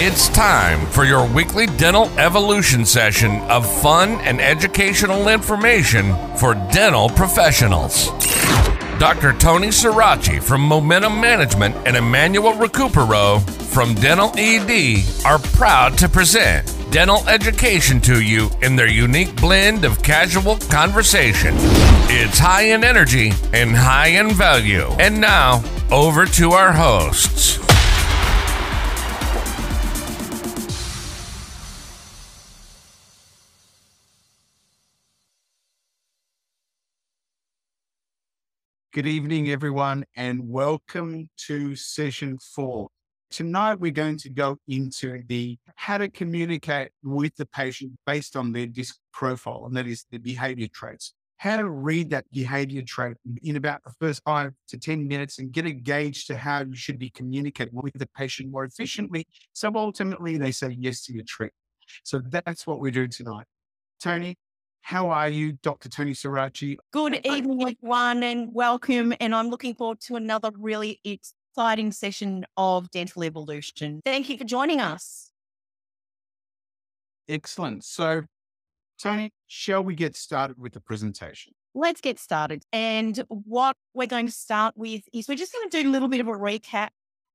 It's time for your weekly dental evolution session of fun and educational information for dental professionals. Dr. Tony Surace from Momentum Management and Emmanuel Recupero from Dental ED are proud to present dental education to you in their unique blend of casual conversation. It's high in energy and high in value. And now, over to our hosts. Good evening, everyone, and welcome to session four. Tonight, we're going to go into the how to communicate with the patient based on their disc profile, and that is the behavior traits. How to read that behavior trait in about the first five to 10 minutes and get a gauge to how you should be communicating with the patient more efficiently. So ultimately, they say yes to your treatment. So that's what we're doing tonight. Tony, how are you, Dr. Tony Surace? Good evening, everyone, and welcome. And I'm looking forward to another really exciting session of Dental Evolution. Thank you for joining us. Excellent. So, Tony, shall we get started with the presentation? Let's get started. And what we're going to start with is we're just going to do a little bit of a recap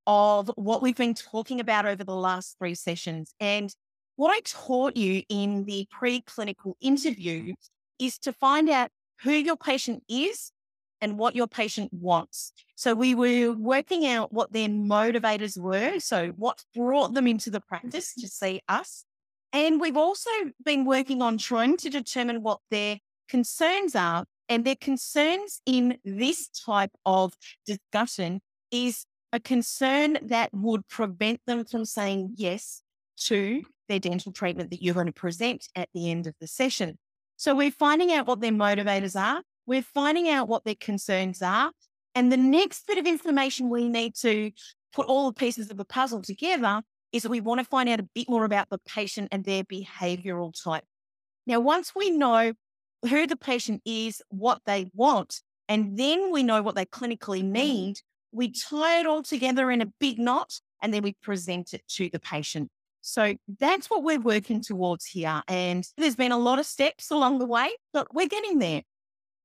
of what we've been talking about over the last three sessions. And what I taught you in the preclinical interview is to find out who your patient is and what your patient wants. So we were working out what their motivators were. So what brought them into the practice to see us. And we've also been working on trying to determine what their concerns are. And their concerns in this type of discussion is a concern that would prevent them from saying yes to their dental treatment that you're going to present at the end of the session. So we're finding out what their motivators are, we're finding out what their concerns are. And the next bit of information we need to put all the pieces of the puzzle together is that we want to find out a bit more about the patient and their behavioral type. Now, once we know who the patient is, what they want, and then we know what they clinically mm-hmm. need, we tie it all together in a big knot and then we present it to the patient. So that's what we're working towards here. And there's been a lot of steps along the way, but we're getting there.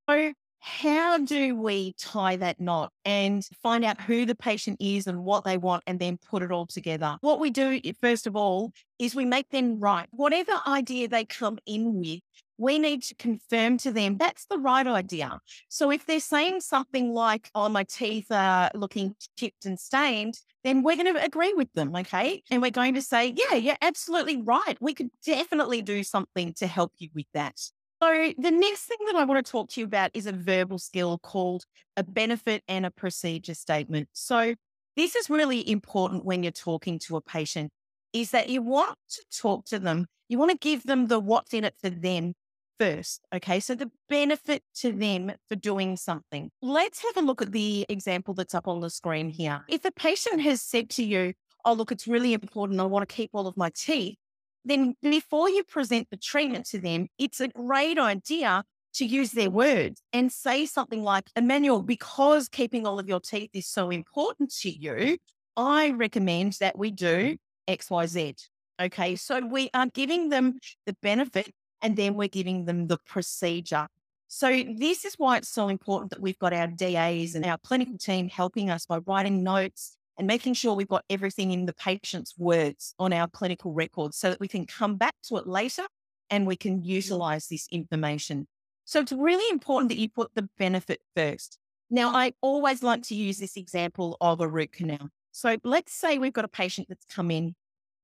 So, how do we tie that knot and find out who the patient is and what they want and then put it all together? What we do, first of all, is we make them right. Whatever idea they come in with, we need to confirm to them that's the right idea. So if they're saying something like, oh, my teeth are looking chipped and stained, then we're going to agree with them. Okay. And we're going to say, yeah, you're absolutely right. We could definitely do something to help you with that. So, the next thing that I want to talk to you about is a verbal skill called a benefit and a procedure statement. So, this is really important when you're talking to a patient is that you want to talk to them. You want to give them the what's in it for them first. Okay. So the benefit to them for doing something. Let's have a look at the example that's up on the screen here. If a patient has said to you, Oh, look, it's really important. I want to keep all of my teeth then before you present the treatment to them, it's a great idea to use their words and say something like, Emmanuel, because keeping all of your teeth is so important to you, I recommend that we do XYZ. Okay. So we are giving them the benefit and then we're giving them the procedure. So this is why it's so important that we've got our DAs and our clinical team helping us by writing notes and making sure we've got everything in the patient's words on our clinical records so that we can come back to it later and we can mm-hmm. utilize this information. So it's really important that you put the benefit first. Now, I always like to use this example of a root canal. So let's say we've got a patient that's come in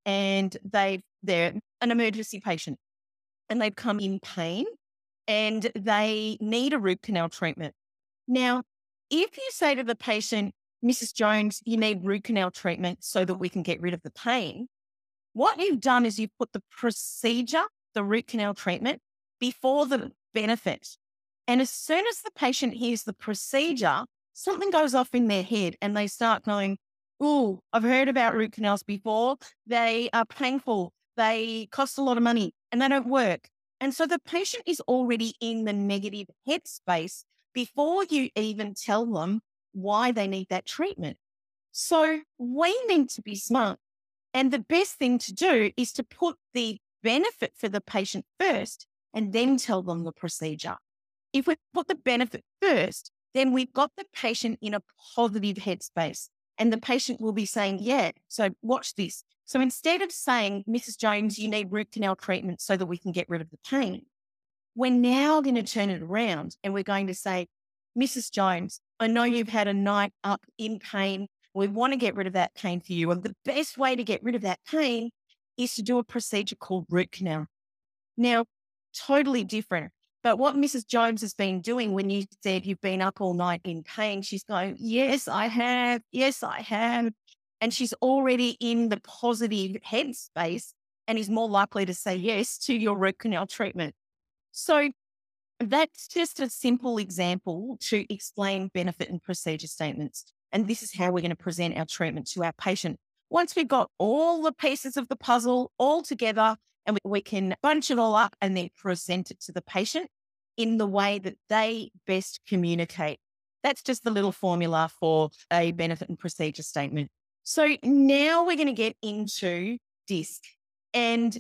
and they they're an emergency patient and they've come in pain and they need a root canal treatment. Now, if you say to the patient, Mrs. Jones, you need root canal treatment so that we can get rid of the pain. What you've done is you've put the procedure, the root canal treatment, before the benefit. And as soon as the patient hears the procedure, something goes off in their head and they start going, Oh, I've heard about root canals before. They are painful, they cost a lot of money, and they don't work. And so the patient is already in the negative headspace before you even tell them why they need that treatment. So we need to be smart And the best thing to do is to put the benefit for the patient first and then tell them the procedure. If we put the benefit first, then we've got the patient in a positive headspace and the patient will be saying, Yeah, so watch this. So instead of saying, Mrs. Jones, you need root canal treatment so that we can get rid of the pain, we're now going to turn it around and we're going to say, Mrs. Jones, I know you've had a night up in pain. We want to get rid of that pain for you. And the best way to get rid of that pain is to do a procedure called root canal. Now, totally different. But what Mrs. Jones has been doing when you said you've been up all night in pain, she's going, Yes, I have. Yes, I have. And she's already in the positive headspace and is more likely to say yes to your root canal treatment. So that's just a simple example to explain benefit and procedure statements. And this is how we're going to present our treatment to our patient. Once we've got all the pieces of the puzzle all together and we, we can bunch it all up and then present it to the patient in the way that they best communicate. That's just the little formula for a benefit and procedure statement. So now we're going to get into DISC. And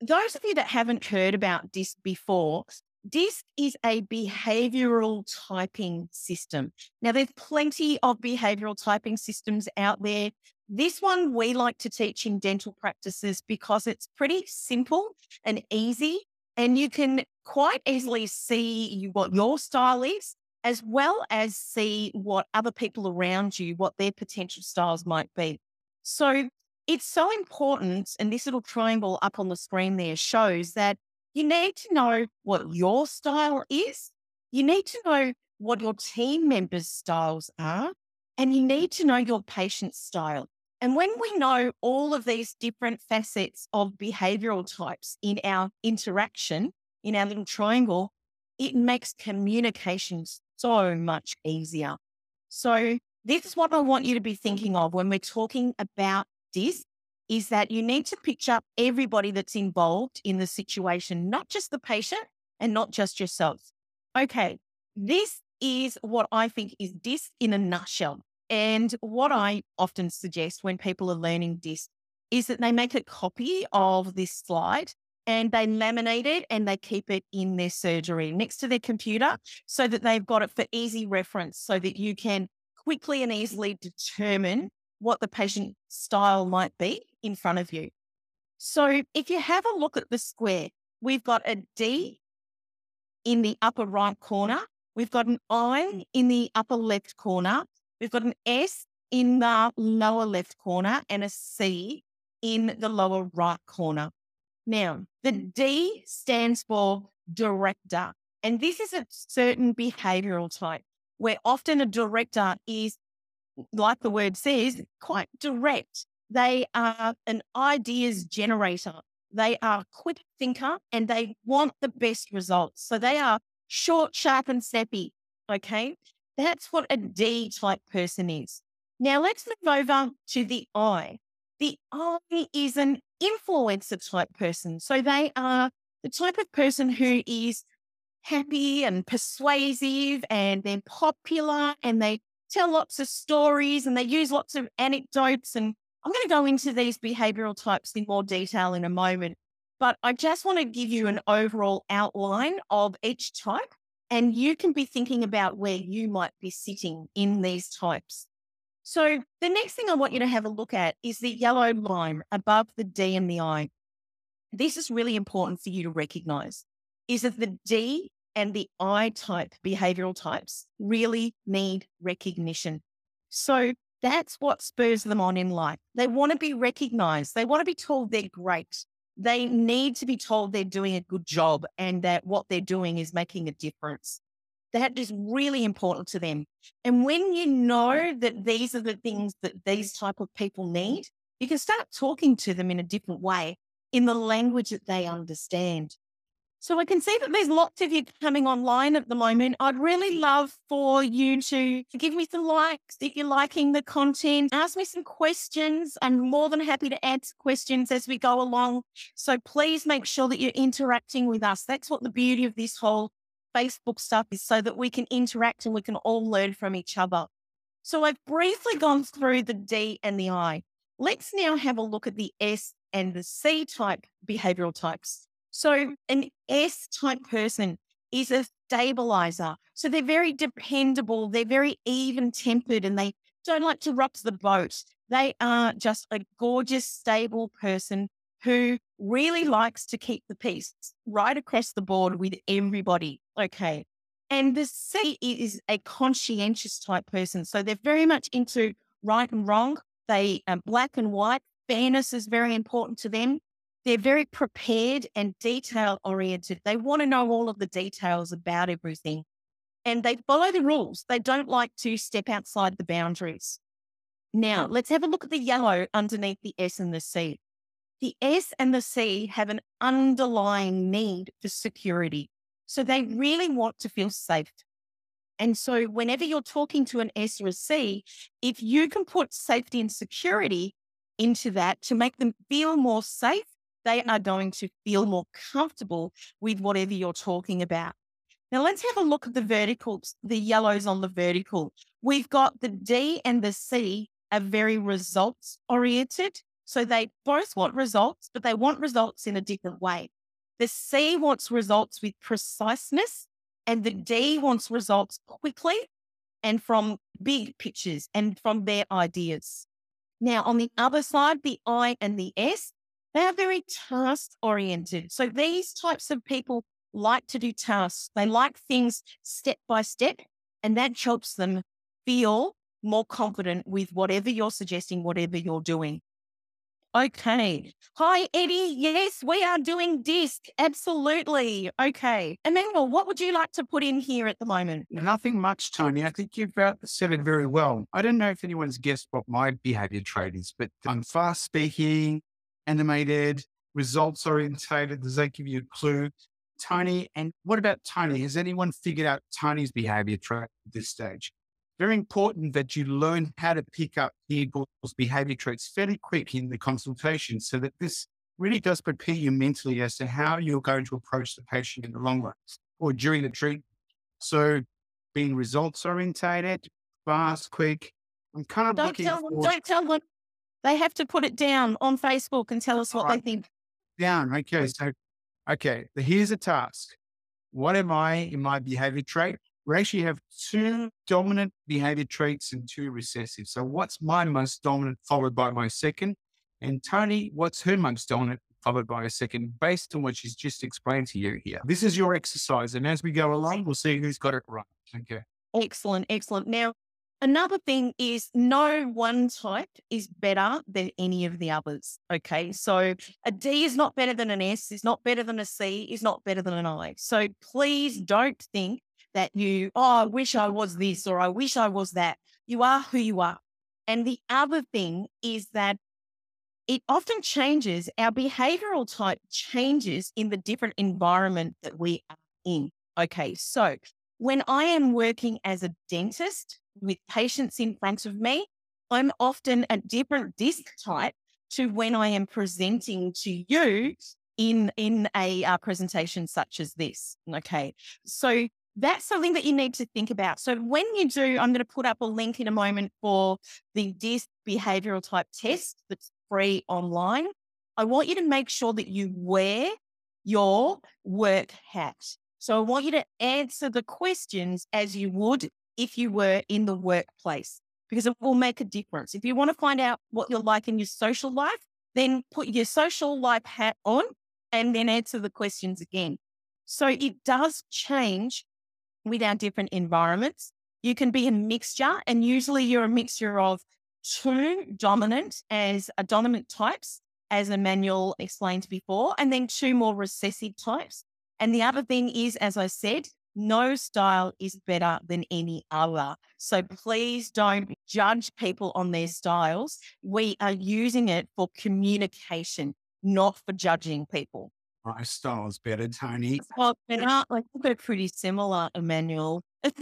those of you that haven't heard about DISC before, DISC is a behavioral typing system. Now, there's plenty of behavioral typing systems out there. This one we like to teach in dental practices because it's pretty simple and easy, and you can quite easily see what your style is, as well as see what other people around you, what their potential styles might be. So it's so important, and this little triangle up on the screen there shows that you need to know what your style is. You need to know what your team members' styles are, and you need to know your patient's style. And when we know all of these different facets of behavioral types in our interaction, in our little triangle, it makes communication so much easier. So, this is what I want you to be thinking of when we're talking about this is that you need to picture everybody that's involved in the situation, not just the patient and not just yourselves. Okay, this is what I think is this in a nutshell. And what I often suggest when people are learning this is that they make a copy of this slide and they laminate it and they keep it in their surgery next to their computer so that they've got it for easy reference so that you can quickly and easily determine what the patient style might be in front of you. So if you have a look at the square, we've got a D in the upper right corner. We've got an I in the upper left corner. We've got an S in the lower left corner and a C in the lower right corner. Now, the D stands for director. And this is a certain behavioral type where often a director is, like the word says, quite direct. They are an ideas generator. They are a quick thinker and they want the best results. So they are short, sharp, and snappy. Okay. That's what a D type person is. Now let's move over to the I. The I is an influencer type person. So they are the type of person who is happy and persuasive and they're popular and they tell lots of stories and they use lots of anecdotes. And I'm going to go into these behavioral types in more detail in a moment. But I just want to give you an overall outline of each type. And you can be thinking about where you might be sitting in these types. So the next thing I want you to have a look at is the yellow line above the D and the I. This is really important for you to recognize is that the D and the I type behavioral types really need recognition. So that's what spurs them on in life. They want to be recognized. They want to be told they're great. They need to be told they're doing a good job and that what they're doing is making a difference. That is really important to them. And when you know that these are the things that these type of people need, you can start talking to them in a different way in the language that they understand. So I can see that there's lots of you coming online at the moment. I'd really love for you to give me some likes if you're liking the content. Ask me some questions. I'm more than happy to answer questions as we go along. So please make sure that you're interacting with us. That's what the beauty of this whole Facebook stuff is so that we can interact and we can all learn from each other. So I've briefly gone through the D and the I. let's now have a look at the S and the C type behavioral types. So, an S type person is a stabilizer. So, they're very dependable, they're very even tempered, and they don't like to rock the boat. They are just a gorgeous, stable person who really likes to keep the peace right across the board with everybody. Okay. And the C is a conscientious type person. So they're very much into right and wrong. They um, black and white. Fairness is very important to them. They're very prepared and detail oriented. They want to know all of the details about everything and they follow the rules. They don't like to step outside the boundaries. Now, let's have a look at the yellow underneath the S and the C. The S and the C have an underlying need for security. So they really want to feel safe. And so, whenever you're talking to an S or a C, if you can put safety and security into that to make them feel more safe, they are going to feel more comfortable with whatever you're talking about. Now let's have a look at the verticals, the yellows on the vertical. We've got the D and the C are very results oriented. So they both want results, but they want results in a different way. The C wants results with preciseness, and the D wants results quickly and from big pictures and from their ideas. Now, on the other side, the I and the S, they are very task oriented. So these types of people like to do tasks. They like things step by step, and that helps them feel more confident with whatever you're suggesting, whatever you're doing. Okay. Hi, Eddie. Yes, we are doing DISC. Absolutely. Okay. Emmanuel, what would you like to put in here at the moment? Nothing much, Tony. I think you've uh, said it very well. I don't know if anyone's guessed what my behavior trait is, but I'm fast speaking, animated, results orientated. Does that give you a clue? Tony. And what about Tony? Has anyone figured out Tony's behavior trait at this stage? Very important that you learn how to pick up people's behavior traits fairly quick in the consultation so that this really does prepare you mentally as to how you're going to approach the patient in the long run or during the treatment. So being results orientated, fast, quick. I'm kind of don't looking tell them, don't tell them. They have to put it down on Facebook and tell us what right. they think. Down. Okay. So okay, here's a task. What am I in my behavior trait? We actually have two dominant behavior traits and two recessive. So what's my most dominant followed by my second? And Tony, what's her most dominant followed by a second based on what she's just explained to you here? This is your exercise. And as we go along, we'll see who's got it right. Okay. Excellent. Excellent. Now, Another thing is no one type is better than any of the others. Okay. So a D is not better than an S, is not better than a C, is not better than an I. So please don't think that you, oh, I wish I was this or I wish I was that. You are who you are. And the other thing is that it often changes, our behavioral type changes in the different environment that we are in. Okay. So when I am working as a dentist, with patients in front of me, I'm often a different disc type to when I am presenting to you in in a uh, presentation such as this. Okay, so that's something that you need to think about. So when you do, I'm going to put up a link in a moment for the DISC behavioral type test that's free online. I want you to make sure that you wear your work hat. So I want you to answer the questions as you would if you were in the workplace because it will make a difference. If you want to find out what you're like in your social life, then put your social life hat on and then answer the questions again. So it does change with our different environments. You can be a mixture, and usually you're a mixture of two dominant as a dominant types, as Emmanuel explained before, and then two more recessive types. And the other thing is, as I said, no style is better than any other. So please don't judge people on their styles. We are using it for communication, not for judging people. My style is better, Tony. Well, but I think we're pretty similar, Emmanuel. but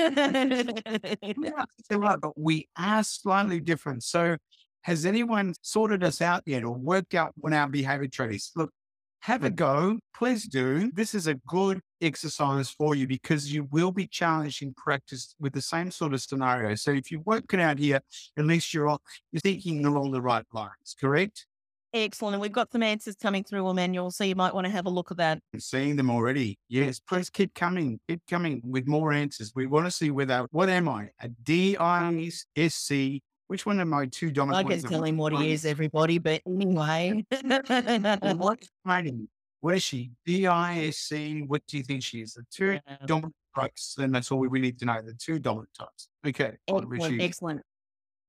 we are slightly different. So has anyone sorted us out yet or worked out what our behavior trait is? Look, have a go. Please do. This is a good exercise for you because you will be challenged in practice with the same sort of scenario. So if you work it out here, at least you're you're thinking along the right lines, correct? Excellent. And we've got some answers coming through, Emmanuel. So you might want to have a look at that. I'm seeing them already. Yes, please keep coming, keep coming with more answers. We want to see whether what am I? A D-I-S-C which one of my two dominant? I can tell him what he is, everybody. But anyway, what's? What is she? DISC. What do you think she is? The two yeah. dominant types, and that's all we really need to know. The two dominant types. Okay. Excellent. Excellent.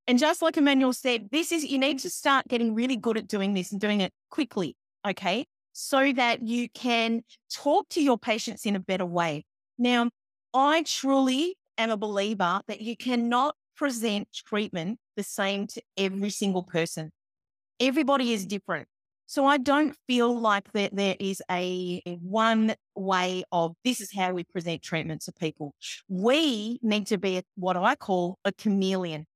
And just like Emmanuel said, this is you need to start getting really good at doing this and doing it quickly. Okay. So that you can talk to your patients in a better way. Now, I truly am a believer that you cannot present treatment the same to every single person. Everybody is different. So I don't feel like that there is a one way of this is how we present treatment to people. We need to be what I call a chameleon.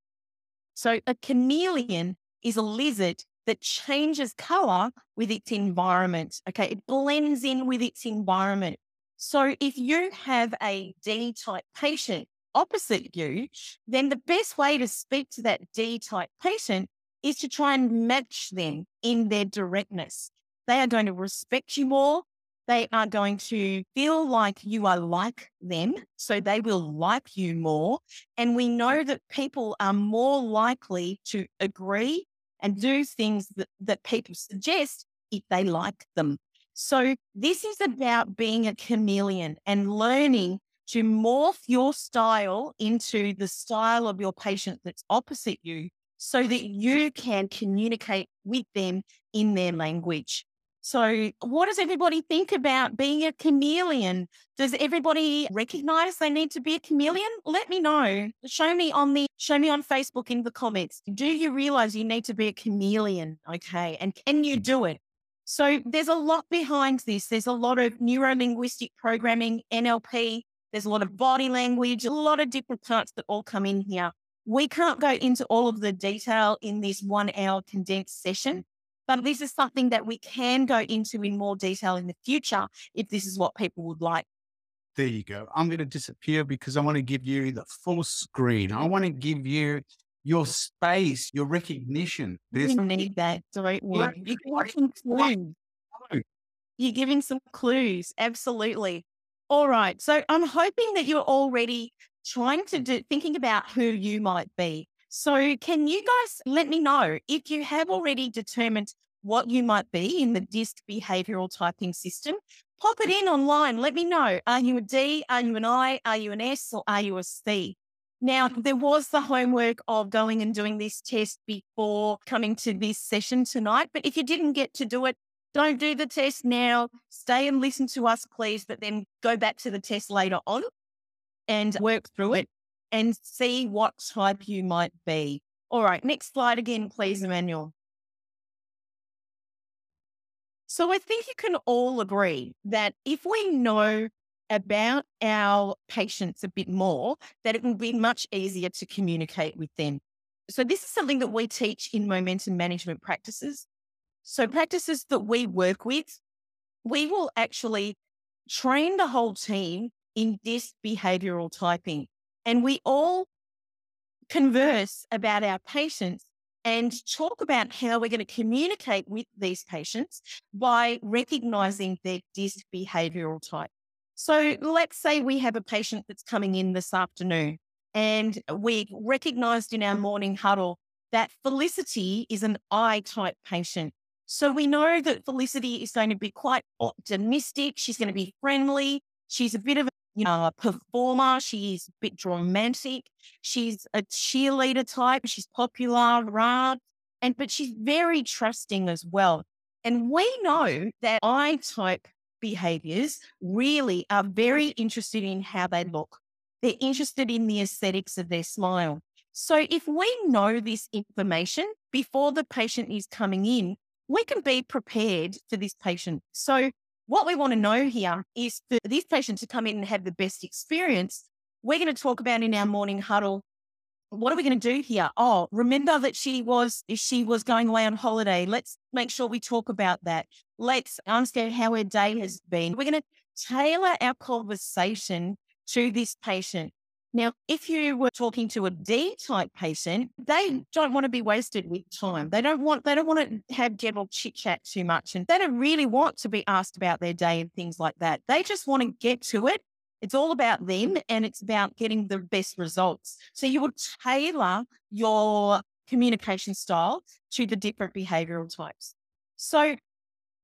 So a chameleon is a lizard that changes color with its environment. Okay. It blends in with its environment. So if you have a D type patient opposite you, then the best way to speak to that D type patient is to try and match them in their directness. They are going to respect you more. They are going to feel like you are like them. So they will like you more. And we know that people are more likely to agree and do things that, that people suggest if they like them. So this is about being a chameleon and learning to morph your style into the style of your patient that's opposite you so that you can communicate with them in their language. So, what does everybody think about being a chameleon? Does everybody recognize they need to be a chameleon? Let me know. Show me on the show me on Facebook in the comments. Do you realize you need to be a chameleon? Okay, and can you mm. do it? So, there's a lot behind this. There's a lot of neuro linguistic programming, NLP, there's a lot of body language, a lot of different parts that all come in here. We can't go into all of the detail in this one hour condensed session, but this is something that we can go into in more detail in the future if this is what people would like. There you go. I'm going to disappear because I want to give you the full screen. I want to give you your space, your recognition. There's we need that. Sorry, You're giving clues. You're giving some clues. Absolutely. All right. So I'm hoping that you're already trying to do, thinking about who you might be. So can you guys let me know if you have already determined what you might be in the DISC behavioral typing system? Pop it in online. Let me know. Are you a D? Are you an I? Are you an S? Or are you a C? Now, mm. there was the homework of going and doing this test before coming to this session tonight. But if you didn't get to do it, don't do the test now. Stay and listen to us, please, but then go back to the test later on and work through it and see what type you might be. All right, next slide again, please, Emmanuel. So I think you can all agree that if we know about our patients a bit more, that it will be much easier to communicate with them. So this is something that we teach in momentum management practices. So, practices that we work with, we will actually train the whole team in this behavioral typing. And we all converse about our patients and talk about how we're going to communicate with these patients by recognizing their DISC behavioral type. So let's say we have a patient that's coming in this afternoon and we recognized in our morning huddle that Felicity is an I type patient. So we know that Felicity is going to be quite optimistic. She's going to be friendly. She's a bit of a you know, a performer. She's a bit dramatic. She's a cheerleader type. She's popular, right? And but she's very trusting as well. And we know that I type behaviors really are very interested in how they look. They're interested in the aesthetics of their smile. So if we know this information before the patient is coming in, we can be prepared for this patient. So, what we want to know here is for this patient to come in and have the best experience. We're going to talk about in our morning huddle what are we going to do here? Oh, remember that she was she was going away on holiday. Let's make sure we talk about that. Let's understand how her day has been. We're going to tailor our conversation to this patient. Now, if you were talking to a D type patient, they mm. don't want to be wasted with time. They don't want they don't want to have general chit chat too much, and they don't really want to be asked about their day and things like that. They just want to get to it. It's all about them, and it's about getting the best results. So you would tailor your communication style to the different behavioral types. So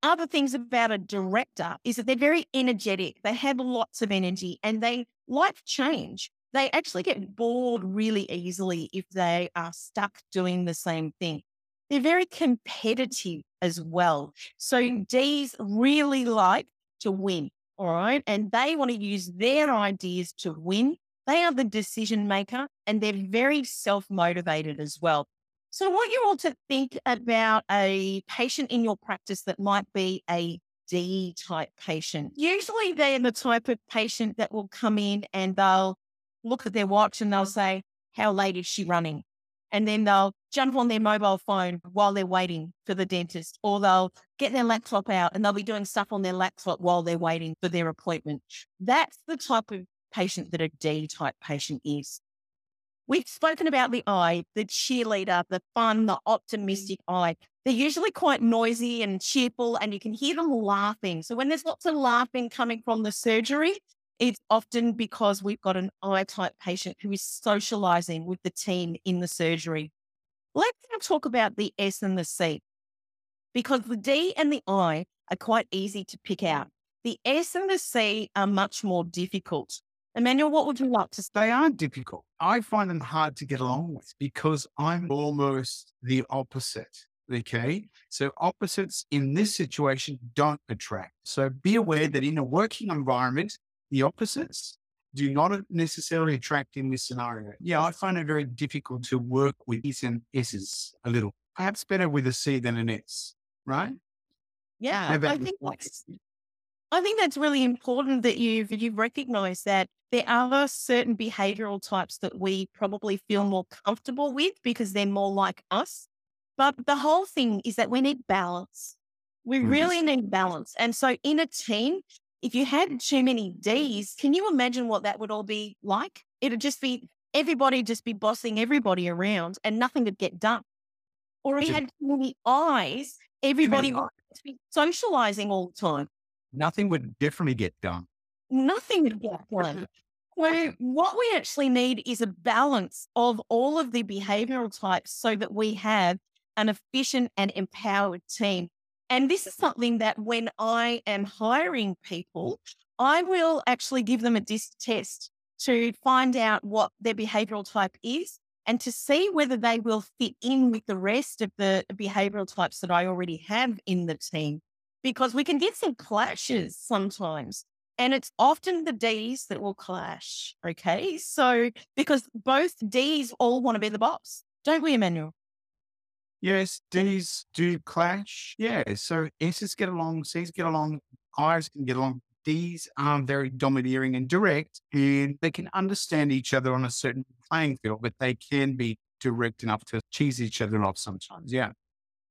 other things about a director is that they're very energetic. They have lots of energy and they like change they actually get bored really easily if they are stuck doing the same thing. They're very competitive as well. So D's really like to win. All right. And they want to use their ideas to win. They are the decision maker and they're very self motivated as well. So I want you all to think about a patient in your practice that might be a D type patient. Usually they're the type of patient that will come in and they'll look at their watch and they'll say, How late is she running? And then they'll jump on their mobile phone while they're waiting for the dentist, or they'll get their laptop out and they'll be doing stuff on their laptop while they're waiting for their appointment. That's the type of patient that a D type patient is. We've spoken about the I, the cheerleader, the fun, the mm. optimistic I. They're usually quite noisy and cheerful, and you can hear them laughing. So, when there's lots of laughing coming from the surgery, it's often because we've got an I type patient who is socializing with the team in the surgery. Let's now talk about the S and the C because the D and the I are quite easy to pick out. The S and the C are much more difficult. Emmanuel, what would you like to say? They are difficult. I find them hard to get along with because I'm almost the opposite. Okay. So opposites in this situation don't attract. So be aware that in a working environment, the opposites do not necessarily attract in this scenario. Yeah, I find it very difficult to work with E's and S's a little. Perhaps better with a C than an S, right? Yeah, I think that's, I think that's really important that you've you've recognised that there are certain behavioural types that we probably feel more comfortable with because they're more like us. But the whole thing is that we need balance. We mm-hmm. really need balance. And so in a team, if you had too many D's, can you imagine what that would all be like? It'd just be everybody just be bossing everybody around and nothing would get done. Or if you had too many I's, everybody would be socializing all the time. Nothing would definitely get done. Nothing would get done. What we actually need is a balance of all of the behavioral types so that we have an efficient and empowered team and this is something that when I am hiring people, I will actually give them a DISC test to find out what their behavioral type is and to see whether they will fit in with the rest of the behavioral types that I already have in the team. Because we can get some clashes sometimes. And it's often the D's that will clash. Okay. So, because both D's all want to be the boss, don't we, Emmanuel? Yes, D's do clash. Yeah, so S's get along, C's get along, I's can get along. D's are very domineering and direct, and they can understand each other on a certain playing field, but they can be direct enough to cheese each other off sometimes. Yeah.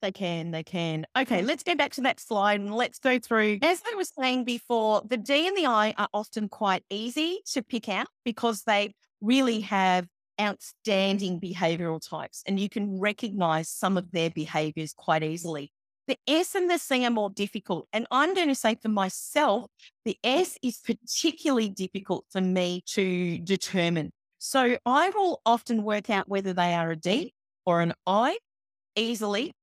They can, they can. Okay, mm. let's go back to that slide and let's go through. As I was saying before, the D and the I are often quite easy to pick out because they really have outstanding behavioral types, and you can recognize some of their behaviors quite easily. The S and the C are more difficult. And I'm going to say for myself, the S is particularly difficult for me to determine. So I will often work out whether they are a D or an I easily.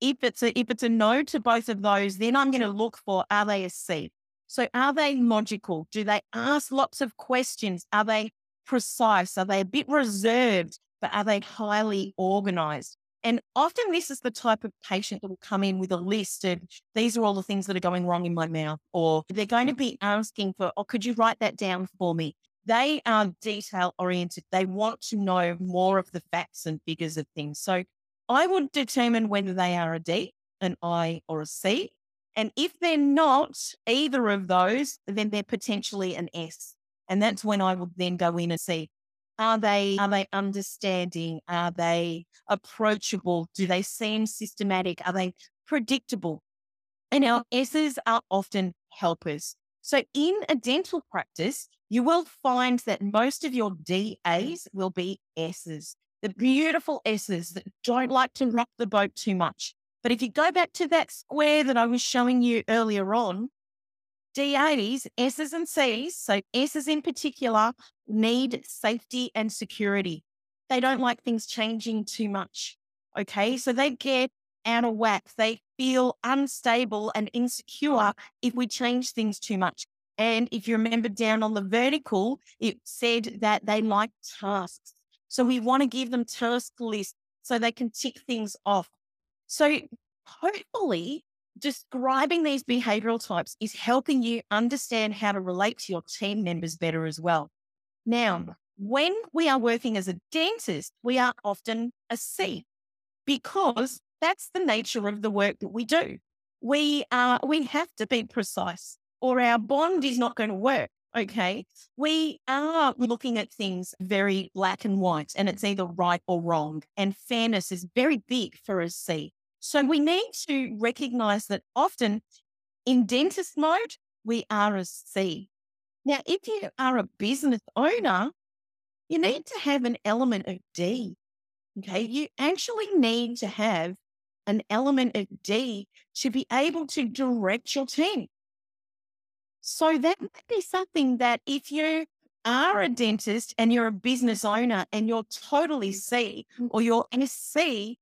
If it's a if it's a no to both of those, then I'm going to look for are they a C? So are they logical? Do they ask lots of questions? Are they precise? Are they a bit reserved, but are they highly organized? And often this is the type of patient that will come in with a list of these are all the things that are going wrong in my mouth, or they're going to mm-hmm. be asking for, oh, could you write that down for me? They are detail oriented. They want to know more of the facts and figures of things. So I would determine whether they are a D, an I, or a C. And if they're not either of those, then they're potentially an S. And that's when I would then go in and see Are they are they understanding? Are they approachable? Do they seem systematic? Are they predictable? And our S's are often helpers. So in a dental practice, you will find that most of your DAs will be S's, the beautiful S's that don't like to rock the boat too much. But if you go back to that square that I was showing you earlier on, DAs, S's and C's, so S's in particular, need safety and security. They don't like things changing too much. Okay. So they get out of whack. They feel unstable and insecure if we change things too much. And if you remember down on the vertical, it said that they like tasks. So we want to give them task lists so they can tick things off. So hopefully describing these behavioral types is helping you understand how to relate to your team members better as well. Now, mm-hmm. when we are working as a dentist, we are often a C because that's the nature of the work that we do. We are we have to be precise or our bond is not going to work. Okay. We are looking at things very black and white and it's either right or wrong. And fairness is very big for a C. So we need to recognize that often in dentist mode, we are a C. Now, if you are a business owner, you need to have an element of D. Okay. You actually need to have an element of D to be able to direct your team. So that might be something that if you are a dentist and you're a business owner and you're totally C or you're SC,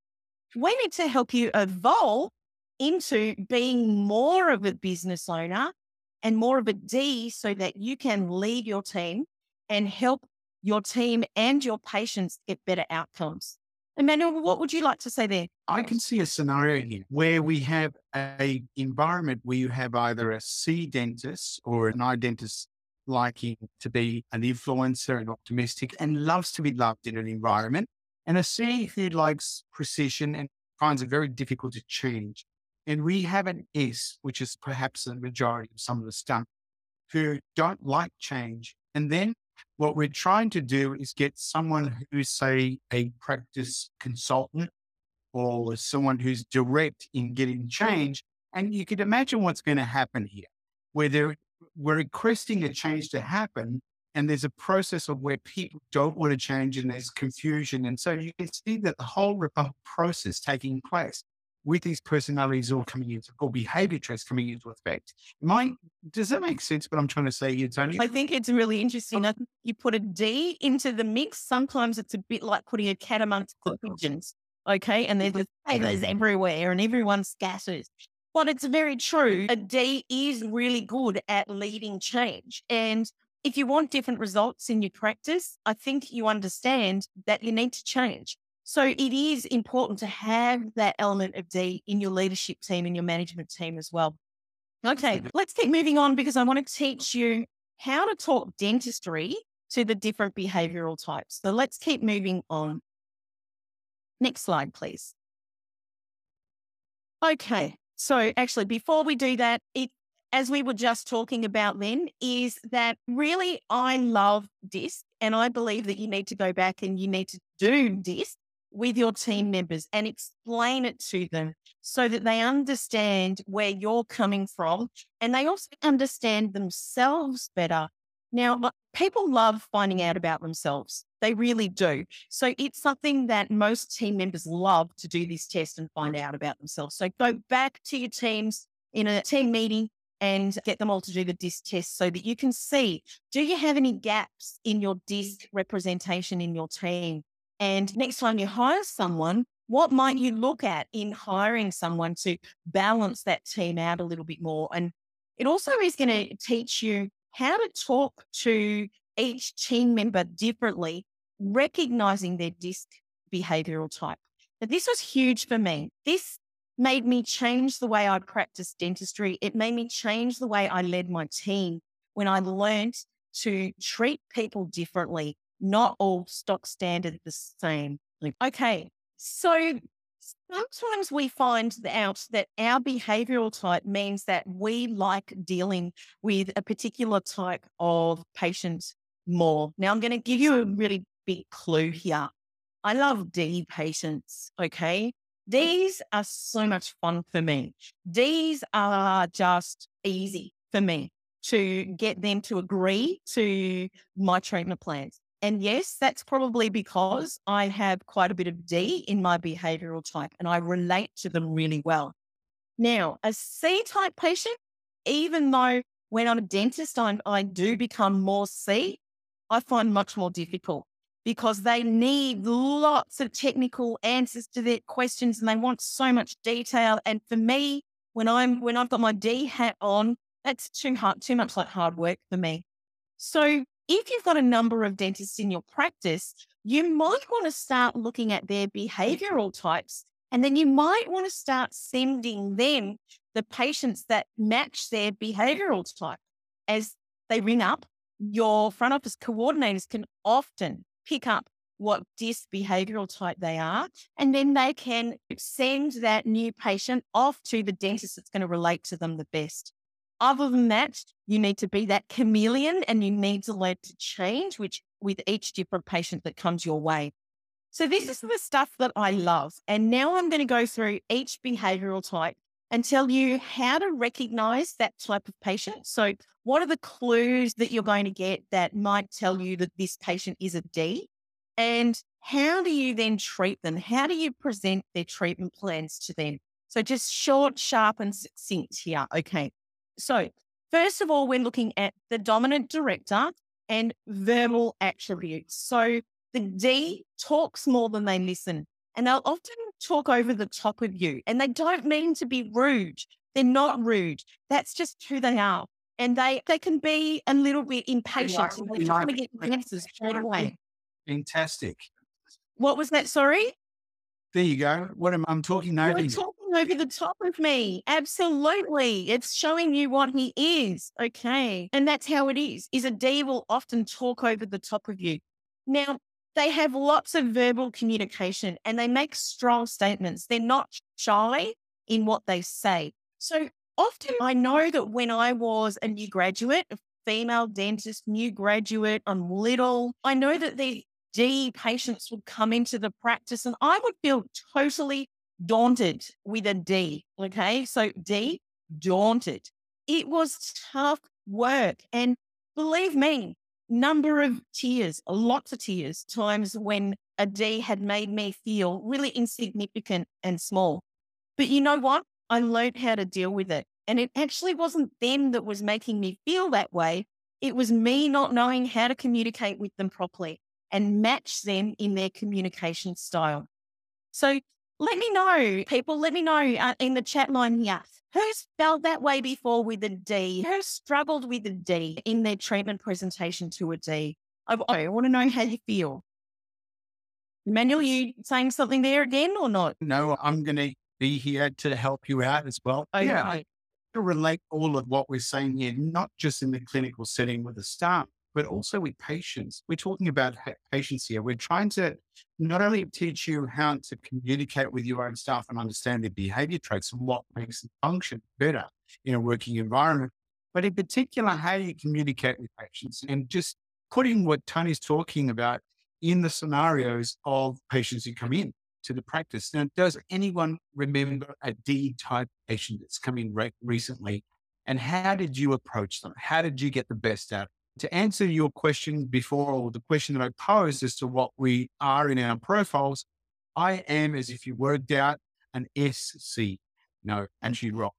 we need to help you evolve into being more of a business owner and more of a D so that you can lead your team and help your team and your patients get better outcomes. Emmanuel, what would you like to say there? I can see a scenario here where we have a environment where you have either a C dentist or an I dentist liking to be an influencer and optimistic and loves to be loved in an environment and a C who likes precision and finds it very difficult to change. And we have an S, which is perhaps the majority of some of the staff, who don't like change. And then what we're trying to do is get someone who's, say, a practice consultant or someone who's direct in getting change. And you can imagine what's going to happen here, where we're requesting a change to happen, and there's a process of where people don't want to change and there's confusion. And so you can see that the whole uh, process taking place with these personalities all coming into or behavior traits coming into effect. My, does that make sense? What I'm trying to say here, Tony? I think it's really interesting. You put a D into the mix. Sometimes it's a bit like putting a cat amongst the pigeons. Okay. And there's flavors everywhere and everyone scatters. But it's very true. A D is really good at leading change. And if you want different results in your practice, I think you understand that you need to change. So it is important to have that element of D in your leadership team and your management team as well. Okay, let's keep moving on because I want to teach you how to talk dentistry to the different behavioral types. So let's keep moving on. Next slide, please. Okay, so actually, before we do that, it as we were just talking about then, is that really I love DISC and I believe that you need to go back and you need to do DISC with your team members and explain it to them so that they understand where you're coming from and they also understand themselves better. Now, people love finding out about themselves. They really do. So it's something that most team members love to do this test and find out about themselves. So go back to your teams in a team meeting and get them all to do the DISC test so that you can see do you have any gaps in your DISC mm. representation in your team? And next time you hire someone, what might you look at in hiring someone to balance that team out a little bit more? And it also is going to teach you how to talk to each team member differently, recognizing their DISC behavioral type. Now, this was huge for me. This made me change the way I practiced dentistry. It made me change the way I led my team when I learned to treat people differently, not all stock standard the same. Okay. So sometimes we find out that our behavioral type means that we like dealing with a particular type of patient more. Now, I'm going to give you a really big clue here. I love D patients. Okay. These are so much fun for me. These are just easy for me to get them to agree to my treatment plans. And yes, that's probably because I have quite a bit of D in my behavioral type and I relate to them really well. Now, a C type patient, even though when I'm a dentist, I, I do become more C, I find much more difficult because they need lots of technical answers to their questions and they want so much detail. And for me, when I'm when I've got my D hat on, that's too hard, too much like hard work for me. So if you've got a number of dentists in your practice, you might want to start looking at their behavioral types. And then you might want to start sending them the patients that match their behavioral type. As they ring up, your front office coordinators can often pick up what DISC behavioral type they are, and then they can send that new patient off to the dentist that's going to relate to them the best. Other than that, you need to be that chameleon and you need to learn to change which with each different patient that comes your way. So this is the stuff that I love. And now I'm going to go through each behavioral type and tell you how to recognize that type of patient. So what are the clues that you're going to get that might tell you that this patient is a D? And how do you then treat them? How do you present their treatment plans to them? So just short, sharp, and succinct here. Okay. So, first of all, we're looking at the dominant director and verbal attributes. So, the D talks more than they listen, and they'll often talk over the top of you. And they don't mean to be rude. They're not oh. rude. That's just who they are. And they, they can be a little bit impatient and they trying to get answers straight away. Fantastic. What was that? Sorry? There you go. What am I'm talking over? You're talking over the top of me. Absolutely. It's showing you what he is. Okay. And that's how it is. Is a D will often talk over the top of you. Now, they have lots of verbal communication and they make strong statements. They're not shy in what they say. So often I know that when I was a new graduate, a female dentist, new graduate, I'm little, I know that the D patients would come into the practice and I would feel totally daunted with a D. Okay. So D, daunted. It was tough work. And believe me, number of tears, lots of tears, times when a D had made me feel really insignificant and small. But you know what? I learned how to deal with it. And it actually wasn't them that was making me feel that way. It was me not knowing how to communicate with them properly and match them in their communication style. So let me know, people, let me know uh, in the chat line here. Who's felt that way before with a D? Who struggled with a D in their treatment presentation to a D? I, I want to know how you feel. Emmanuel, you saying something there again or not? No, I'm going to be here to help you out as well. Okay. Yeah, to relate all of what we're saying here, not just in the clinical setting with the staff, but also with patients. We're talking about patients here. We're trying to not only teach you how to communicate with your own staff and understand their behavior traits and what makes them function better in a working environment, but in particular, how you communicate with patients and just putting what Tony's talking about in the scenarios of patients who come in to the practice. Now, does anyone remember a D type patient that's come in re- recently? And how did you approach them? How did you get the best out to answer your question before, or the question that I posed as to what we are in our profiles, I am, as if you worked out, an SC. No, actually wrong.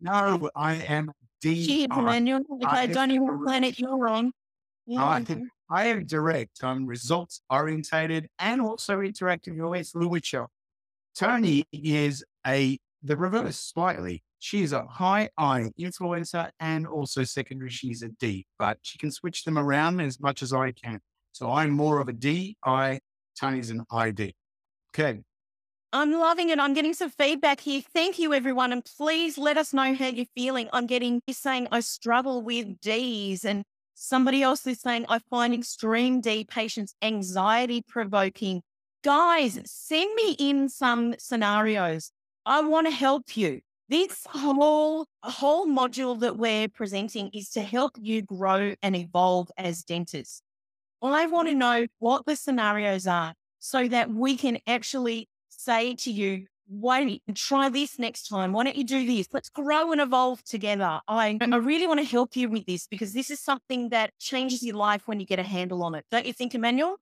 No, I am D. Gee, Emmanuel, if I, I don't even planet, you're wrong. Yeah. I, I am direct. I'm results orientated and also interactive. Always Lucia. Tony is a the reverse slightly. She is a high I influencer and also secondary, she's a D, but she can switch them around as much as I can. So I'm more of a D, I, Tony's an ID. Okay. I'm loving it. I'm getting some feedback here. Thank you, everyone. And please let us know how you're feeling. I'm getting you saying I struggle with D's, and somebody else is saying I find extreme D patients anxiety provoking. Guys, send me in some scenarios. I want to help you. This whole whole module that we're presenting is to help you grow and evolve as dentists. I want to mm. know what the scenarios are so that we can actually say to you, why don't you try this next time? Why don't you do this? Let's grow and evolve together. I, I mm-hmm. really want to help you with this because this is something that changes your life when you get a handle on it. Don't you think, Emmanuel?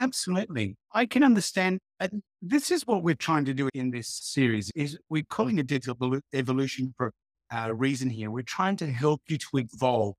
Absolutely. I can understand. And this is what we're trying to do in this series is we're calling it dental evolution for uh, a reason here. We're trying to help you to evolve.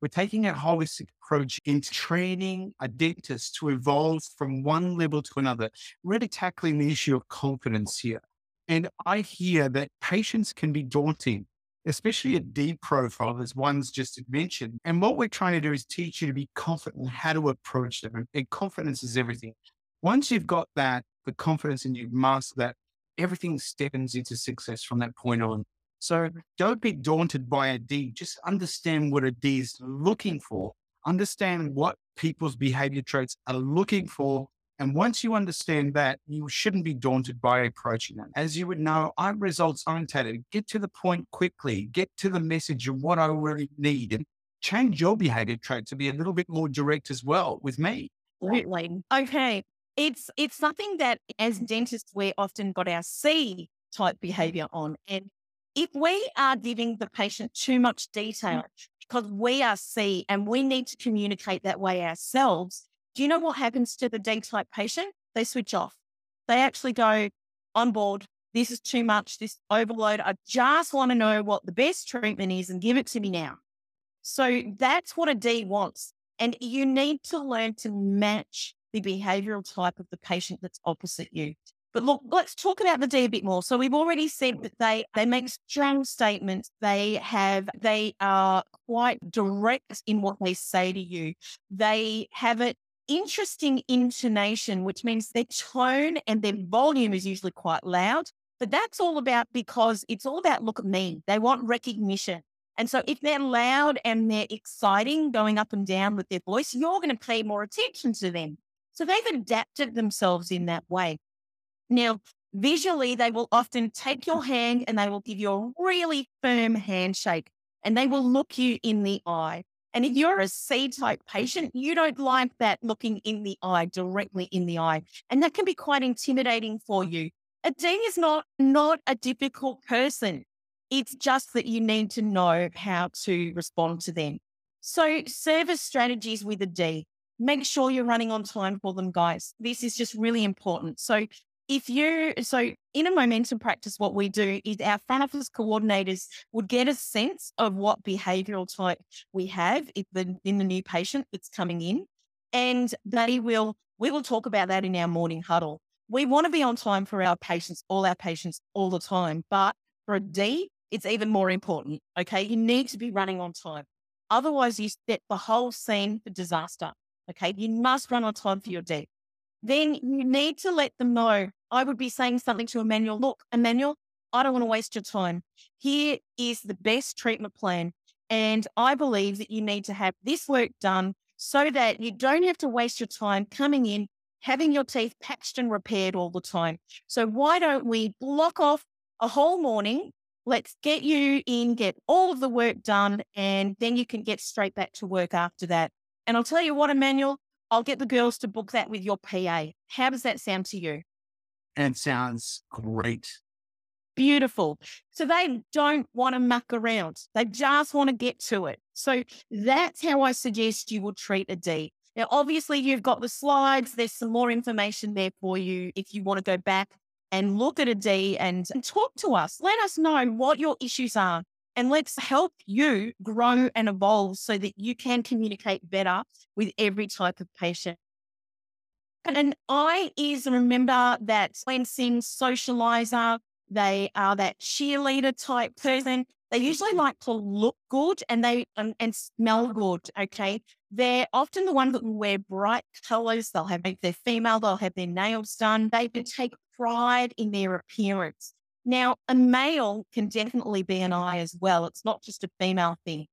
We're taking a holistic approach into training a dentist to evolve from one level to another, really tackling the issue of confidence here. And I hear that patients can be daunting especially a D profile, as one's just mentioned. And what we're trying to do is teach you to be confident in how to approach them. And confidence is everything. Once you've got that, the confidence and you've mastered that, everything steps into success from that point on. So don't be daunted by a D. Just understand what a D is looking for. Understand what people's behavior traits are looking for and once you understand that, you shouldn't be daunted by approaching it. As you would know, I'm results oriented. Get to the point quickly, get to the message of what I really need, and change your behavior trait to be a little bit more direct as well with me. Absolutely. Okay. It's it's something that as dentists we often got our C type behavior on. And if we are giving the patient too much detail mm. because we are C and we need to communicate that way ourselves, do you know what happens to the D type patient? They switch off. They actually go on board. This is too much, this overload. I just want to know what the best treatment is and give it to me now. So that's what a D wants. And you need to learn to match the behavioral type of the patient that's opposite you. But look, let's talk about the D a bit more. So we've already said that they they make strong statements. They have they are quite direct in what they say to you. They have it interesting intonation, which means their tone and their volume is usually quite loud. But that's all about because it's all about look at me. They want recognition. And so if they're loud and they're exciting, going up and down with their voice, you're going to pay more attention to them. So they've adapted themselves in that way. Now, visually, they will often take your hand and they will give you a really firm handshake and they will look you in the eye. And if you're a C type patient, you don't like that looking in the eye, directly in the eye. And that can be quite intimidating for you. A D is not, not a difficult person. It's just that you need to know how to respond to them. So, service strategies with a D. Make sure you're running on time for them, guys. This is just really important. So, if you so in a momentum practice what we do is our front office coordinators would get a sense of what behavioral type we have in the, in the new patient that's coming in and they will we will talk about that in our morning huddle. We want to be on time for our patients all our patients all the time but for a d it's even more important okay? You need to be running on time otherwise you set the whole scene for disaster okay? You must run on time for your d. Then you need to let them know. I would be saying something to Emmanuel look, Emmanuel, I don't want to waste your time. Here is the best treatment plan. And I believe that you need to have this work done so that you don't have to waste your time coming in, having your teeth patched and repaired all the time. So, why don't we block off a whole morning? Let's get you in, get all of the work done, and then you can get straight back to work after that. And I'll tell you what, Emmanuel, I'll get the girls to book that with your PA. How does that sound to you? And sounds great. Beautiful. So they don't want to muck around. They just want to get to it. So that's how I suggest you will treat a D. Now, obviously, you've got the slides. There's some more information there for you if you want to go back and look at a D and, talk to us. Let us know what your issues are and let's help you grow and evolve so that you can communicate better with every type of patient. And an I is remember that when seeing socializer, they are that cheerleader type person. They usually like to look good and they um, and smell good. Okay, they're often the ones that wear bright colors. They'll have if they're female, they'll have their nails done. They can take pride in their appearance. Now, a male can definitely be an I as well. It's not just a female thing.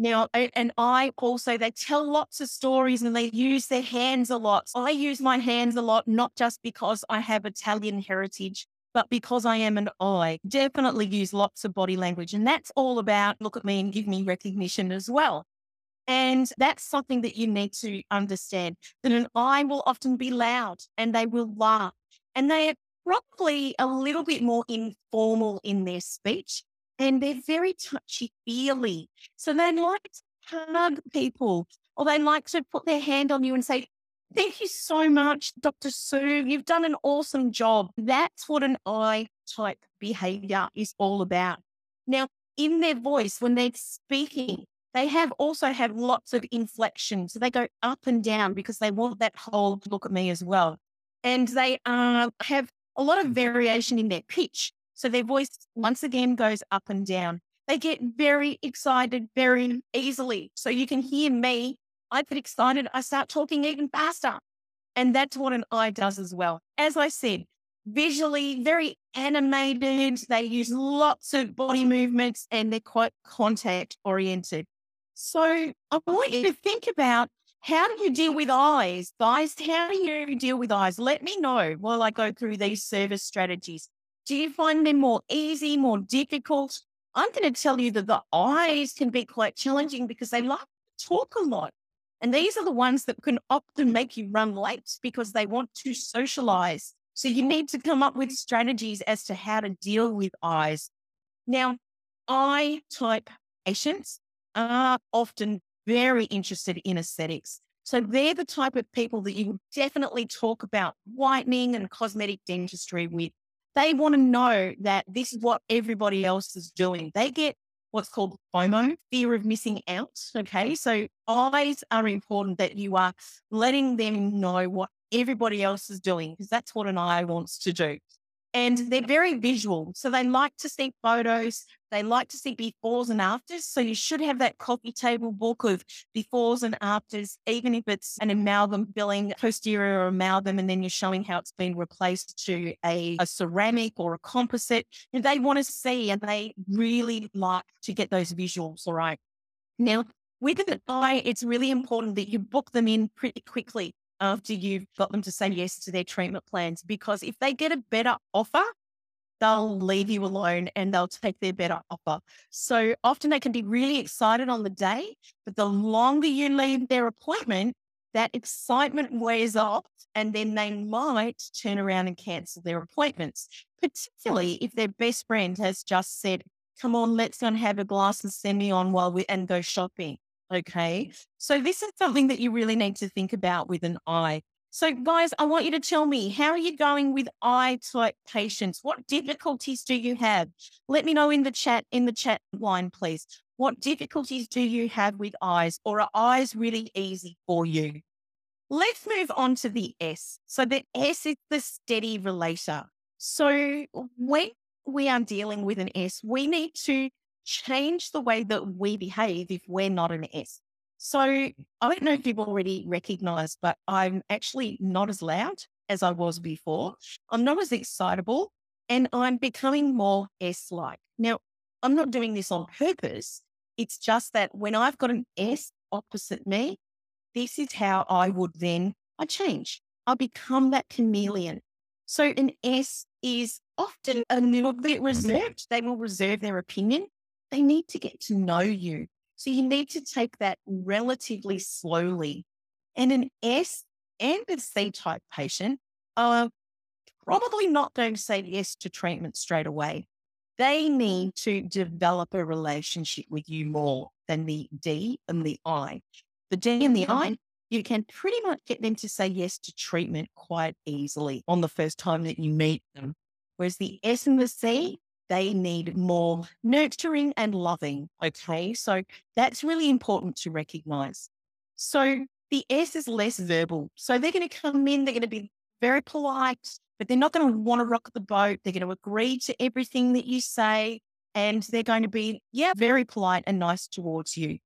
Now, and I also, they tell lots of stories and they use their hands a lot. I use my hands a lot, not just because I have Italian heritage, But because I am an I, definitely use lots of body language. And that's all about look at me and give me recognition as well. And that's something that you need to understand that an I will often be loud and they will laugh and they are probably a little bit more informal in their speech and they're very touchy feely. So they like to hug people or they like to put their hand on you and say, Thank you so much, Dr. Sue. You've done an awesome job. That's what an I type behavior is all about. Now, in their voice, when they're speaking, they have also have lots of inflection. So they go up and down because they want that whole look at me as well. And they uh, have a lot of variation in their pitch. So their voice once again goes up and down. They get very excited very easily. So you can hear me. I get excited. I start talking even faster. And that's what an eye does as well. As I said, visually very animated. They use lots of body movements and they're quite contact oriented. So I want you to think about how do you deal with eyes? Guys, how do you deal with eyes? Let me know while I go through these service strategies. Do you find them more easy, more difficult? I'm going to tell you that the eyes can be quite challenging because they like to talk a lot. And these are the ones that can often make you run late because they want to socialize. So you need to come up with strategies as to how to deal with eyes. Now, I type patients are often very interested in aesthetics. So they're the type of people that you definitely talk about whitening and cosmetic dentistry with. They want to know that this is what everybody else is doing. They get what's called FOMO, fear of missing out. Okay. So eyes are important that you are letting them know what everybody else is doing because that's what an eye wants to do and they're very visual. So they like to see photos. They like to see befores and afters. So you should have that coffee table book of befores and afters, even if it's an amalgam filling, posterior amalgam, and then you're showing how it's been replaced to a, a ceramic or a composite. And they want to see and they really like to get those visuals. All right. Now, with an eye, it's really important that you book them in pretty quickly after you've got them to say yes to their treatment plans. Because if they get a better offer, they'll leave you alone and they'll take their better offer. So often they can be really excited on the day, but the longer you leave their appointment, that excitement wears off and then they might turn around and cancel their appointments, particularly if their best friend has just said, come on, let's go and have a glass and send me on while we and go shopping. Okay. So this is something that you really need to think about with an I. So, guys, I want you to tell me how are you going with I type patients? What difficulties do you have? Let me know in the chat, in the chat line, please. What difficulties do you have with eyes, or are eyes really easy for you? Let's move on to the S. So, the S is the steady relator. So, when we are dealing with an S, we need to change the way that we behave if we're not an S. So I don't know if you've already recognized, but I'm actually not as loud as I was before. I'm not as excitable and I'm becoming more S like. Now, I'm not doing this on purpose. It's just that when I've got an S opposite me, this is how I would then I change. I become that chameleon. So an S is often a little bit reserved. They will reserve their opinion they need to get to know you. So you need to take that relatively slowly. And an S and a C type patient are probably not going to say yes to treatment straight away. They need to develop a relationship with you more than the D and the I. The D and the I, mm-hmm. you can pretty much get them to say yes to treatment quite easily on the first time that you meet them. Whereas the S and the C, they need more nurturing and loving. Okay. So that's really important to recognize. So the S is less verbal. So they're going to come in, they're going to be very polite, but they're not going to want to rock the boat. They're going to agree to everything that you say. And they're going to be, yeah, very polite and nice towards you.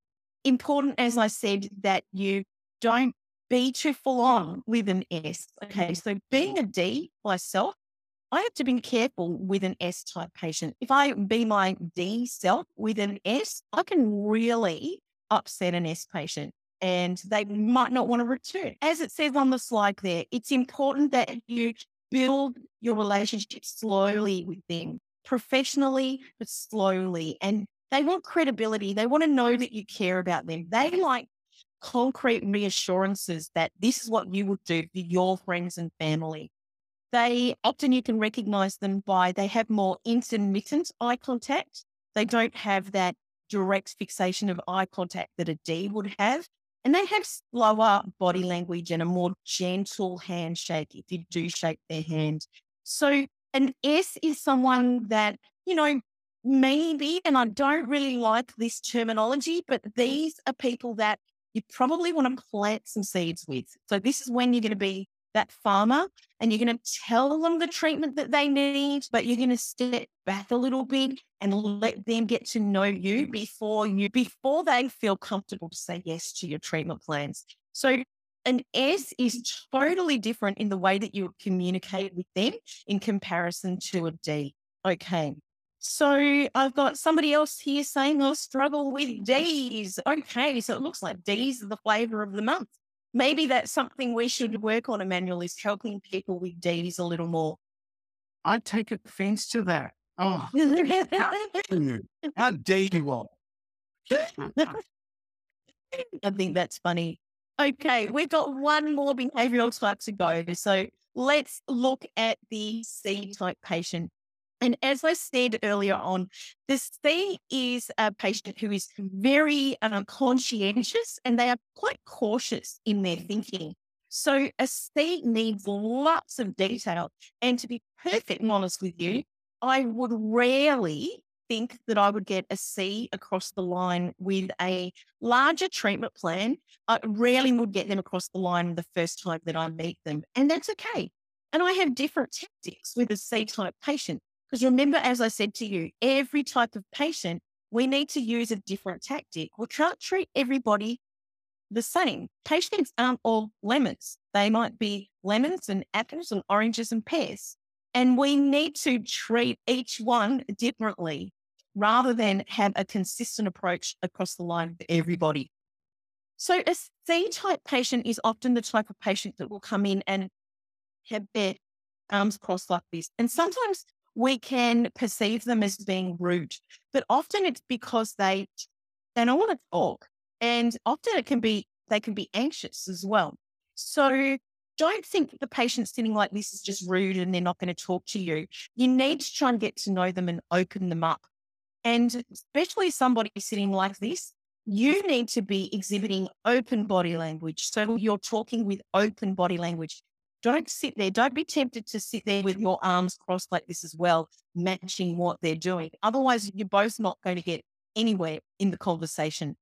Important, as I said, that you don't be too full on with an S. Okay. So being a D myself, I have to be careful with an S type patient. If I be my D self with an S, I can really upset an S patient and they might not want to return. As it says on the slide there, it's important that you build your relationship slowly with them, professionally, but slowly. And they want credibility. They want to know that you care about them. They like concrete reassurances that this is what you would do for your friends and family. They often you can recognize them by they have more intermittent eye contact. They don't have that direct fixation of eye contact that a D would have. And they have slower body language and a more gentle handshake if you do shake their hand. So an S is someone that, you know, maybe, and I don't really like this terminology, but these are people that you probably want to plant some seeds with. So this is when you're going to be that farmer and you're going to tell them the treatment that they need, but you're going to step back a little bit and let them get to know you mm. before you before they feel comfortable to say yes to your treatment plans. So an S is totally different in the way that you communicate with them in comparison to a D. Okay. So I've got somebody else here saying I struggle with D's. Okay, so it looks like D's are the flavor of the month. Maybe that's something we should work on, Emmanuel, is helping people with D's a little more. I take offense to that. Oh, how dare you all? I think that's funny. Okay, we've got one more behavioral type to go. So let's look at the C type patient. And as I said earlier on, the C is a patient who is very um, conscientious and they are quite cautious in their thinking. So a C needs lots of detail. And to be perfectly honest with you, I would rarely think that I would get a C across the line with a larger treatment plan. I rarely would get them across the line the first time that I meet them. And that's okay. And I have different tactics with a C type patient. Because remember, as I said to you, every type of patient, we need to use a different tactic. We can't treat everybody the same. Patients aren't all lemons. They might be lemons and apples and oranges and pears. And we need to treat each one differently rather than have a consistent approach across the line for everybody. So a C type patient is often the type of patient that will come in and have their arms crossed like this. And sometimes we can perceive them as being rude, but often it's because they they don't want to talk, and often it can be they can be anxious as well. So don't think the patient sitting like this is just rude and they're not going to talk to you. You need to try and get to know them and open them up. And especially somebody sitting like this, you need to be exhibiting open body language. So you're talking with open body language. Don't sit there. Don't be tempted to sit there with your arms crossed like this as well, matching what they're doing. Otherwise, you're both not going to get anywhere in the conversation.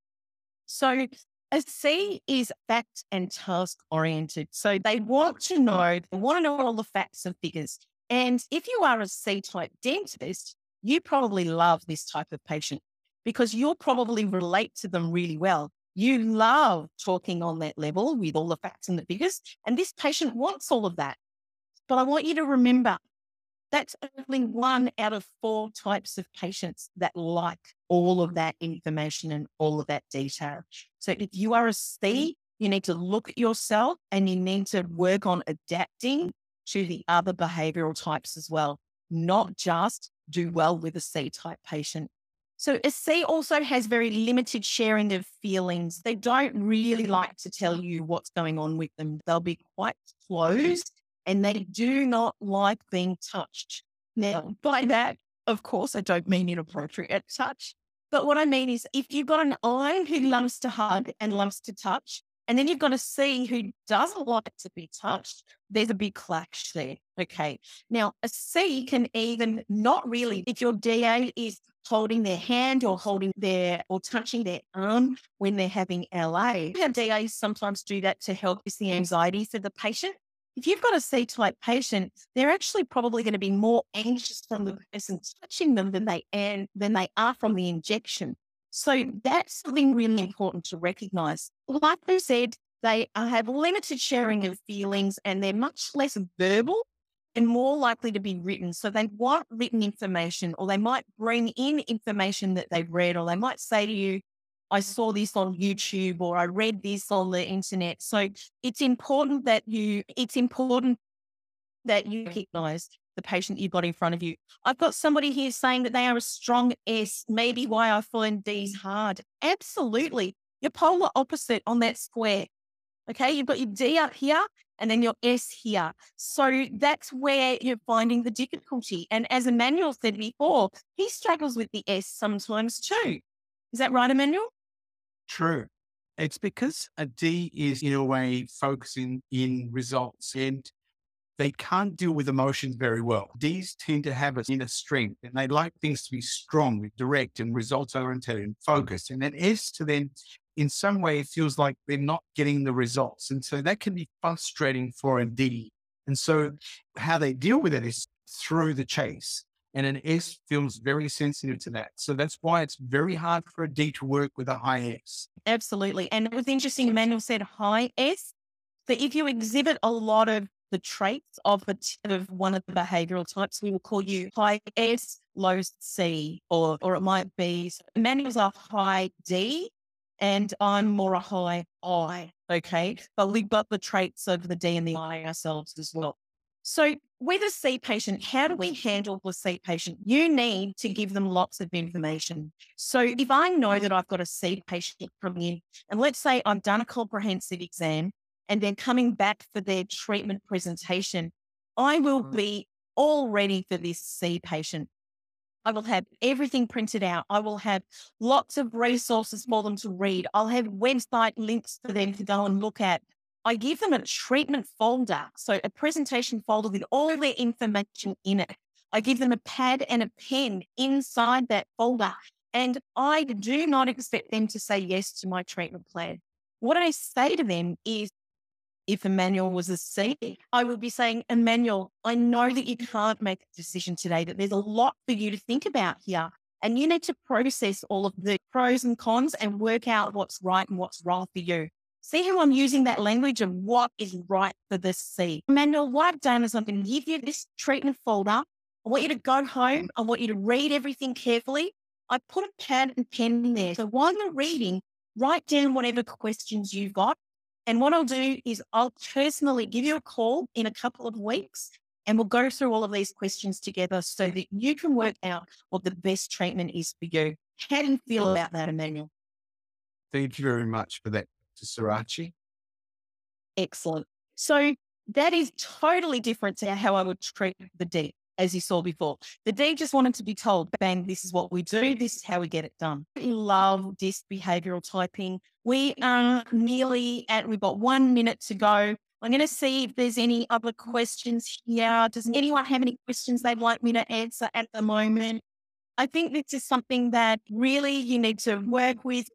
So, a C is fact and task oriented. So, they want to know, they want to know all the facts and figures. And if you are a C type dentist, you probably love this type of patient because you'll probably relate to them really well. You love talking on that level with all the facts and the figures. And this patient wants all of that. But I want you to remember that's only one out of four types of patients that like all of that information and all of that detail. So if you are a C, mm. you need to look at yourself and you need to work on adapting to the other behavioral types as well, not just do well with a C type patient. So a C also has very limited sharing of feelings. They don't really like to tell you what's going on with them. They'll be quite closed and they do not like being touched. Now, by that, of course, I don't mean inappropriate touch. But what I mean is if you've got an I who loves to hug and loves to touch, and then you've got a C who doesn't like to be touched, there's a big clash there. Okay. Now, a C can even not really, if your DA is holding their hand or holding their or touching their arm when they're having LA. Our DAs sometimes do that to help with the anxiety for the patient. If you've got a C type patient, they're actually probably going to be more anxious from the person touching them than they and than they are from the injection. So that's something really important to recognize. Like I said, they uh, have limited sharing of feelings and they're much less verbal and more likely to be written. So they want written information, or they might bring in information that they've read, or they might say to you, I mm. saw this on YouTube or I read this on the internet. So it's important that you, it's important that you recognize the patient you've got in front of you. I've got somebody here saying that they are a strong S, maybe why I find D's hard. Absolutely. You're polar opposite on that square. Okay, you've got your D up here and then your S here. So that's where you're finding the difficulty. And as Emmanuel said before, he struggles with the S sometimes too. Is that right, Emmanuel? True. It's because a D is, in a way, focusing in results and they can't deal with emotions very well. D's tend to have a inner strength and they like things to be strong, direct, and results oriented and focused. And an S to them, in some way, it feels like they're not getting the results. And so that can be frustrating for a D. And so how they deal with it is through the chase. And an S feels very sensitive to that. So that's why it's very hard for a D to work with a high S. Absolutely. And it was interesting, Emmanuel said high S. So if you exhibit a lot of the traits of, of one of the behavioral types, we will call you high S, low C, or, or it might be so Emmanuel's a high D and I'm more a high I. Okay. But we've got the traits of the D and the I ourselves as well. So, with a C patient, how do we handle the C patient? You need to give them lots of information. So, if I know that I've got a C patient coming in, and let's say I've done a comprehensive exam and they're coming back for their treatment presentation, I will mm. be all ready for this C patient. I will have everything printed out. I will have lots of resources for them to read. I'll have website links for them to go and look at. I give them a treatment folder, so a presentation folder with all their information in it. I give them a pad and a pen inside that folder. And I do not expect them to say yes to my treatment plan. What I say to them is, if Emmanuel was a C, I would be saying, Emmanuel, I know that you can't make a decision today, that there's a lot for you to think about here. And you need to process all of the pros and cons and work out what's right and what's wrong for you. See how I'm using that language of what is right for this C. Emmanuel, what I've done is I'm going to give you this treatment folder. I want you to go home. I want you to read everything carefully. I put a pad and pen in there. So while you're reading, write down whatever questions you've got. And what I'll do is I'll personally give you a call in a couple of weeks and we'll go through all of these questions together so that you can work out what the best treatment is for you. How do you feel about that, Emmanuel? Thank you very much for that to Surace. Excellent. So that is totally different to how I would treat the D, as you saw before. The D just wanted to be told, bang, this is what we do, this is how we get it done. We love this behavioral typing. We are nearly at, we've got one minute to go. I'm going to see if there's any other questions here. Does anyone have any questions they'd like me to answer at the moment? I think this is something that really you need to work with,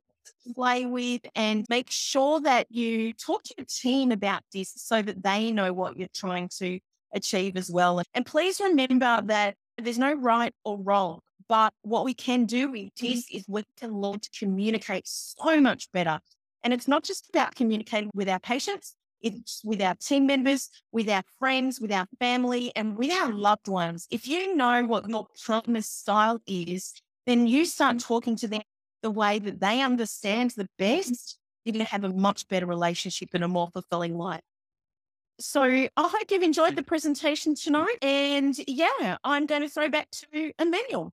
play with and make sure that you talk to your team about this so that they know what you're trying to achieve as well. And please remember that there's no right or wrong, but what we can do with this is we can learn to communicate so much better. And it's not just about communicating with our patients, it's with our team members, with our friends, with our family, and with our loved ones. If you know what your partner's style is, then you start talking to them the way that they understand the best, you're going to have a much better relationship and a more fulfilling life. So I hope you've enjoyed the presentation tonight. And yeah, I'm going to throw back to Emmanuel.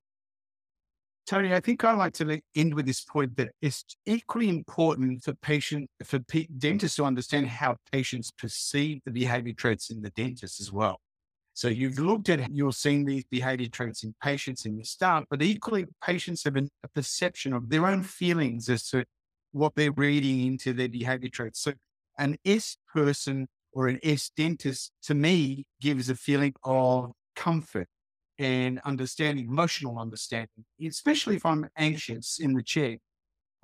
Tony, I think I'd like to end with this point that it's equally important for patient for p- dentists to understand how patients perceive the behavior traits in the dentist as well. So you've looked at, you're seeing these behavior traits in patients in the start, but equally patients have an, a perception of their own feelings as to what they're reading into their behavior traits. So an S person or an S dentist to me gives a feeling of comfort and understanding, emotional understanding, especially if I'm anxious in the chair.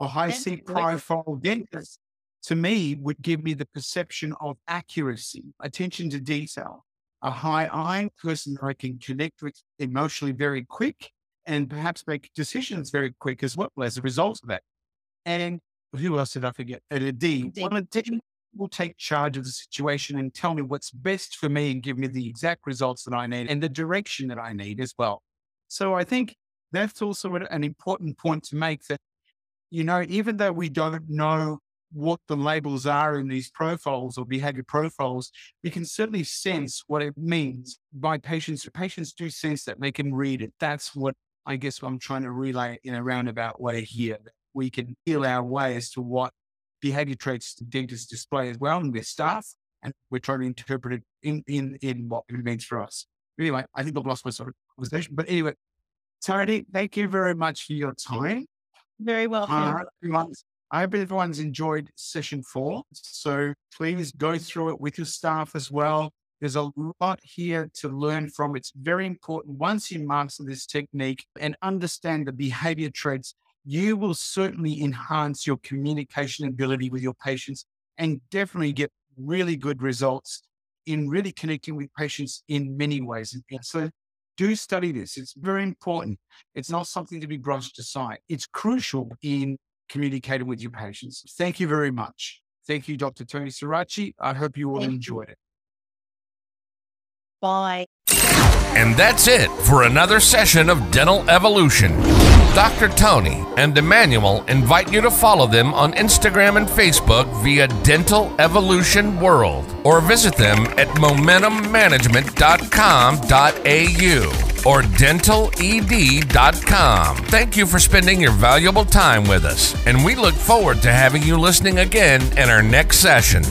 A high C profile dentist to me would give me the perception of accuracy, attention to detail, a high I person I can connect with emotionally very quick and perhaps make decisions very quick as well as a result of that. And who else did I forget? And a D. D. One of D will take charge of the situation and tell me what's best for me and give me the exact results that I need and the direction that I need as well. So I think that's also an important point to make that, you know, even though we don't know what the labels are in these profiles or behavior profiles, we can certainly sense what it means by patients. Patients do sense that they can read it. That's what I guess I'm trying to relay in a roundabout way here. We can feel our way as to what behavior traits dentists display as well in their staff, and we're trying to interpret it in, in, in what it means for us. Anyway, I think I've lost my sort of conversation. But anyway, Tony, thank you very much for your time. Very welcome. Uh, I hope everyone's enjoyed session four. So please go through it with your staff as well. There's a lot here to learn from. It's very important. Once you master this technique and understand the behavior traits, you will certainly enhance your communication ability with your patients and definitely get really good results in really connecting with patients in many ways. And so do study this. It's very important. It's not something to be brushed aside. It's crucial in communicating with your patients. Thank you very much. Thank you, Dr. Tony Surace. I hope you all Thank enjoyed you. it. Bye. And that's it for another session of Dental Evolution. Dr. Tony and Emmanuel invite you to follow them on Instagram and Facebook via Dental Evolution World or visit them at momentummanagement.com.au or dentaled.com. Thank you for spending your valuable time with us, and we look forward to having you listening again in our next session.